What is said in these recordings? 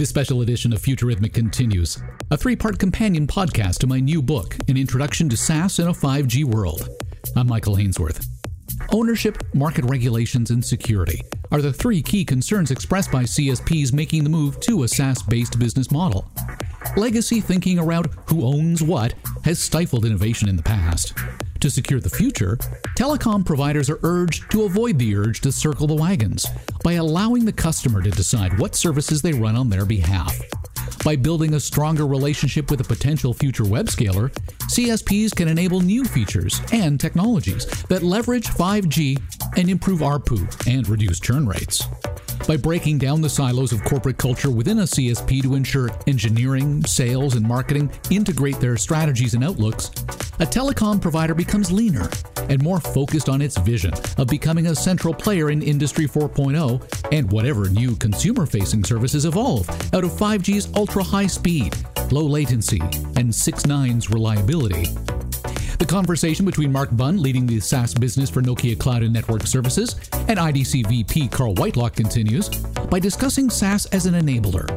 This special edition of Futurithmic continues, a three part companion podcast to my new book, An Introduction to SaaS in a 5G World. I'm Michael Hainsworth. Ownership, market regulations, and security are the three key concerns expressed by CSPs making the move to a SaaS based business model. Legacy thinking around who owns what has stifled innovation in the past. To secure the future, telecom providers are urged to avoid the urge to circle the wagons by allowing the customer to decide what services they run on their behalf. By building a stronger relationship with a potential future web scaler, CSPs can enable new features and technologies that leverage 5G and improve ARPU and reduce churn rates by breaking down the silos of corporate culture within a CSP to ensure engineering, sales, and marketing integrate their strategies and outlooks, a telecom provider becomes leaner and more focused on its vision of becoming a central player in Industry 4.0 and whatever new consumer facing services evolve out of 5G's ultra high speed, low latency, and 6 9's reliability. The conversation between Mark Bunn, leading the SaaS business for Nokia Cloud and Network Services, and IDC VP Karl Whitelock continues by discussing SaaS as an enabler.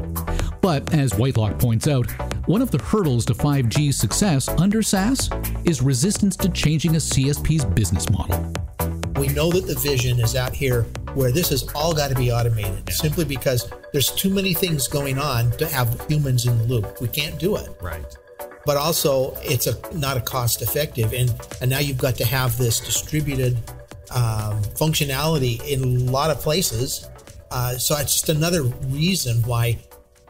But as Whitelock points out, one of the hurdles to 5G's success under SaaS is resistance to changing a CSP's business model. We know that the vision is out here where this has all got to be automated simply because there's too many things going on to have humans in the loop. We can't do it. Right but also it's a not a cost effective and and now you've got to have this distributed um, functionality in a lot of places uh, so it's just another reason why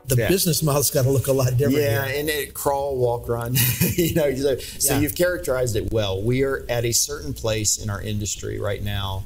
the yeah. business model's got to look a lot different. Yeah, here. and it crawl, walk, run. you know, so, so you've characterized it well. We are at a certain place in our industry right now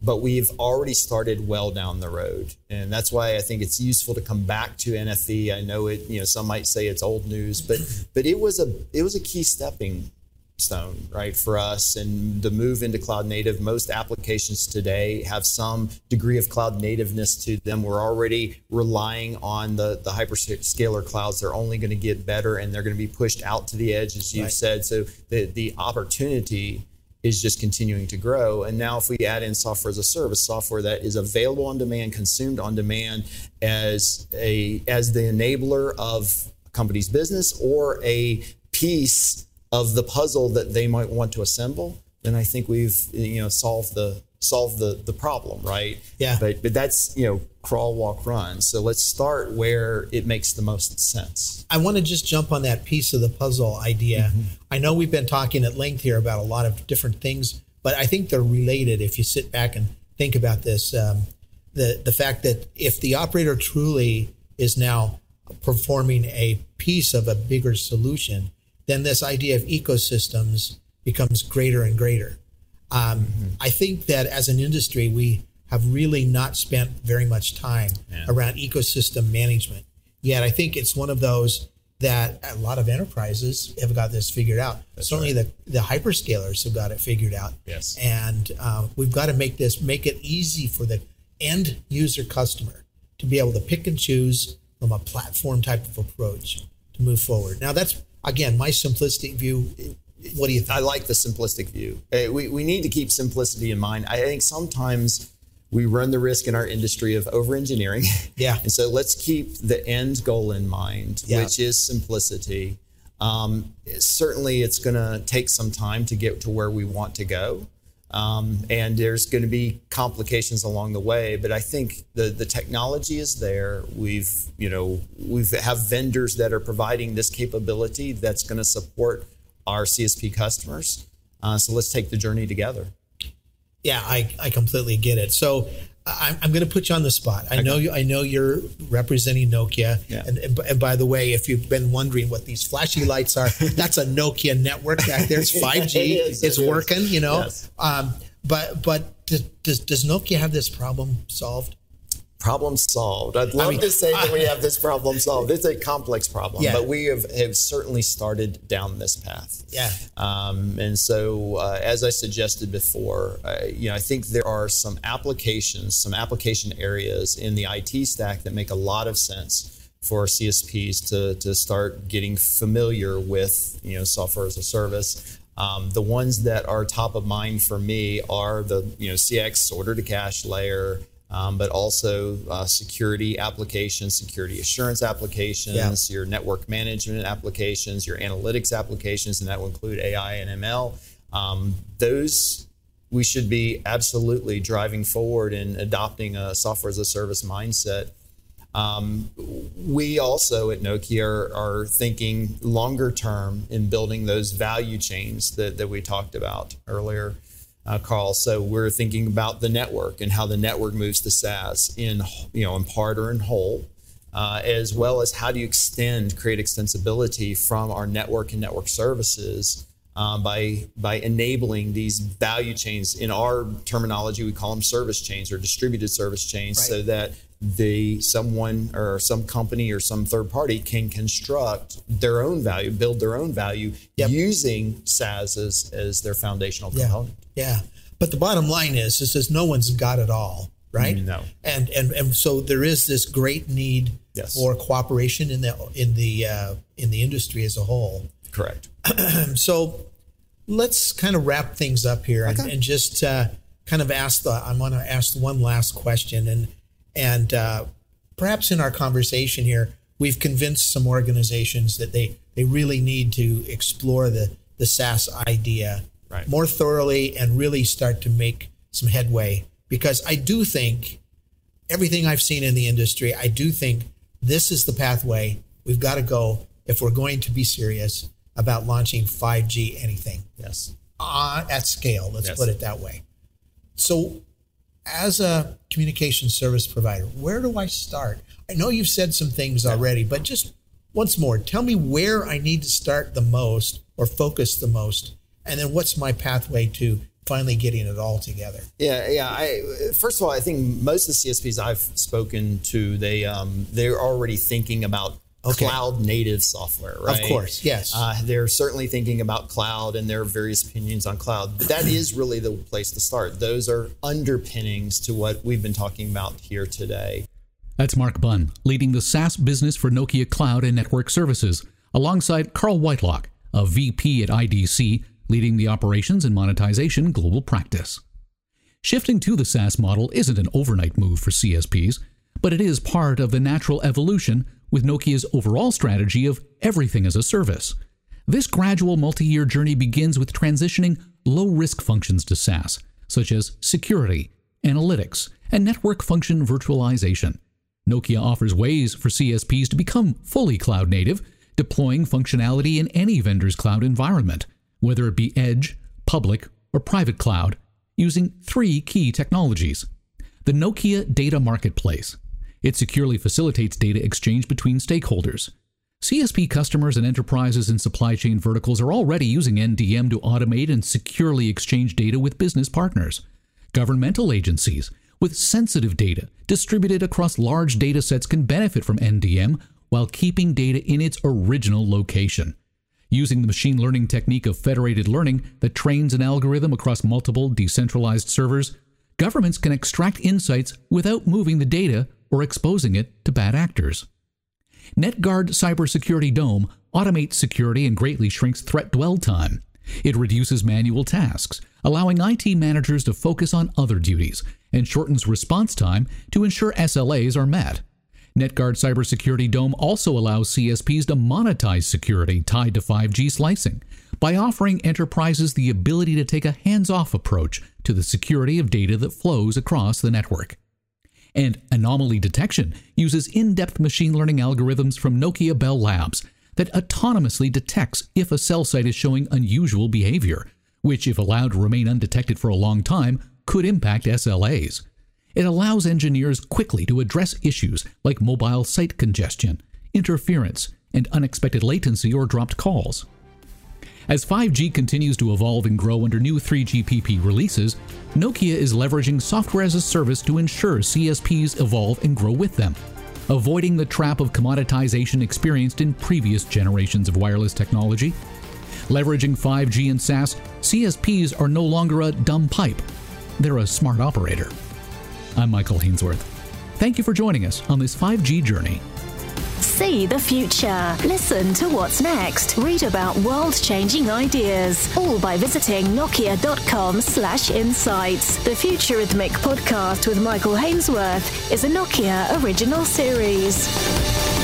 but we've already started well down the road and that's why i think it's useful to come back to NFV i know it you know some might say it's old news but but it was a it was a key stepping stone right for us and the move into cloud native most applications today have some degree of cloud nativeness to them we're already relying on the the hyperscaler clouds they're only going to get better and they're going to be pushed out to the edge as you right. said so the the opportunity is just continuing to grow. And now, if we add in software as a service, software that is available on demand, consumed on demand as a as the enabler of a company's business or a piece of the puzzle that they might want to assemble, then I think we've you know solved the solve the the problem, right? Yeah. But but that's you know crawl, walk, run. So let's start where it makes the most sense. I want to just jump on that piece of the puzzle idea. Mm-hmm. I know we've been talking at length here about a lot of different things, but I think they're related. If you sit back and think about this, um, the the fact that if the operator truly is now performing a piece of a bigger solution, then this idea of ecosystems becomes greater and greater. Um, mm-hmm. I think that as an industry, we have really not spent very much time yeah. around ecosystem management. Yet I think it's one of those that a lot of enterprises have got this figured out. That's Certainly right. the, the hyperscalers have got it figured out. Yes. And uh, we've got to make this, make it easy for the end user customer to be able to pick and choose from a platform type of approach to move forward. Now that's, again, my simplistic view what do you think? I like the simplistic view. We, we need to keep simplicity in mind. I think sometimes we run the risk in our industry of over engineering. Yeah. and so let's keep the end goal in mind, yeah. which is simplicity. Um, certainly, it's going to take some time to get to where we want to go. Um, and there's going to be complications along the way, but I think the the technology is there. We've you know we have vendors that are providing this capability that's going to support our CSP customers. Uh, so let's take the journey together. Yeah, I, I completely get it. So I'm, I'm going to put you on the spot. I okay. know you. I know you're representing Nokia. Yeah. And, and, by the way, if you've been wondering what these flashy lights are, that's a Nokia network back there. It's 5G. it is, it's it working. You know. Yes. Um, but but does does Nokia have this problem solved? Problem solved. I'd love I mean, to say that we have this problem solved. It's a complex problem, yeah. but we have, have certainly started down this path. Yeah. Um, and so, uh, as I suggested before, uh, you know, I think there are some applications, some application areas in the IT stack that make a lot of sense for CSPs to, to start getting familiar with, you know, software as a service. Um, the ones that are top of mind for me are the, you know, CX order to cash layer, um, but also uh, security applications, security assurance applications, yeah. your network management applications, your analytics applications, and that will include AI and ML. Um, those we should be absolutely driving forward and adopting a software as a service mindset. Um, we also at Nokia are, are, thinking longer term in building those value chains that, that we talked about earlier uh, Karl. So we're thinking about the network and how the network moves to SaaS in you know in part or in whole, uh, as well as how do you extend, create extensibility from our network and network services. Um, by by enabling these value chains in our terminology we call them service chains or distributed service chains right. so that the someone or some company or some third party can construct their own value, build their own value yep. using SaaS as, as their foundational component. Yeah. But the bottom line is, is, is no one's got it all, right? No. And and and so there is this great need yes. for cooperation in the in the uh, in the industry as a whole. Correct. so let's kind of wrap things up here okay. and, and, just uh, kind of ask the. I want to ask one last question, and and uh, perhaps in our conversation here, we've convinced some organizations that they they really need to explore the the SaaS idea right. more thoroughly and really start to make some headway. Because I do think everything I've seen in the industry, I do think this is the pathway we've got to go if we're going to be serious about launching 5G anything. Yes. Uh, at scale, let's yes. put it that way. So, as a communication service provider, where do I start? I know you've said some things already, but just once more, tell me where I need to start the most or focus the most and then what's my pathway to finally getting it all together? Yeah, yeah. I, first of all, I think most of the CSPs I've spoken to, they um, they're already thinking about okay. cloud native software, right? Of course, yes. Uh, they're certainly thinking about cloud and their various opinions on cloud. But that is really the place to start. Those are underpinnings to what we've been talking about here today. That's Mark Bunn, leading the SaaS business for Nokia Cloud and Network Services, alongside Karl Whitelock, a VP at IDC leading the operations and monetization global practice. Shifting to the SaaS model isn't an overnight move for CSPs, but it is part of the natural evolution with Nokia's overall strategy of everything as a service. This gradual multi year journey begins with transitioning low risk functions to SaaS, such as security, analytics, and network function virtualization. Nokia offers ways for CSPs to become fully cloud native, deploying functionality in any vendor's cloud environment whether it be edge, public, or private cloud, using three key technologies. The Nokia Data Marketplace. It securely facilitates data exchange between stakeholders. CSP customers and enterprises in supply chain verticals are already using NDM to automate and securely exchange data with business partners. Governmental agencies with sensitive data distributed across large data sets can benefit from NDM while keeping data in its original location. Using the machine learning technique of federated learning that trains an algorithm across multiple decentralized servers, governments can extract insights without moving the data or exposing it to bad actors. NetGuard Cybersecurity Dome automates security and greatly shrinks threat dwell time. It reduces manual tasks, allowing IT managers to focus on other duties, and shortens response time to ensure SLAs are met. NetGuard Cybersecurity Dome also allows CSPs to monetize security tied to 5G slicing by offering enterprises the ability to take a hands off approach to the security of data that flows across the network. And anomaly detection uses in depth machine learning algorithms from Nokia Bell Labs that autonomously detects if a cell site is showing unusual behavior, which, if allowed to remain undetected for a long time, could impact SLAs. It allows engineers quickly to address issues like mobile site congestion, interference, and unexpected latency or dropped calls. As 5G continues to evolve and grow under new 3GPP releases, Nokia is leveraging software as a service to ensure CSPs evolve and grow with them, avoiding the trap of commoditization experienced in previous generations of wireless technology. Leveraging 5G and SaaS, CSPs are no longer a dumb pipe, they're a smart operator. I'm Michael Hainsworth. Thank you for joining us on this 5G journey. see the future. Listen to what's next. Read about world-changing ideas. All by visiting nokia.com slash insights. The Futurithmic podcast with Michael Hainsworth is a Nokia original series.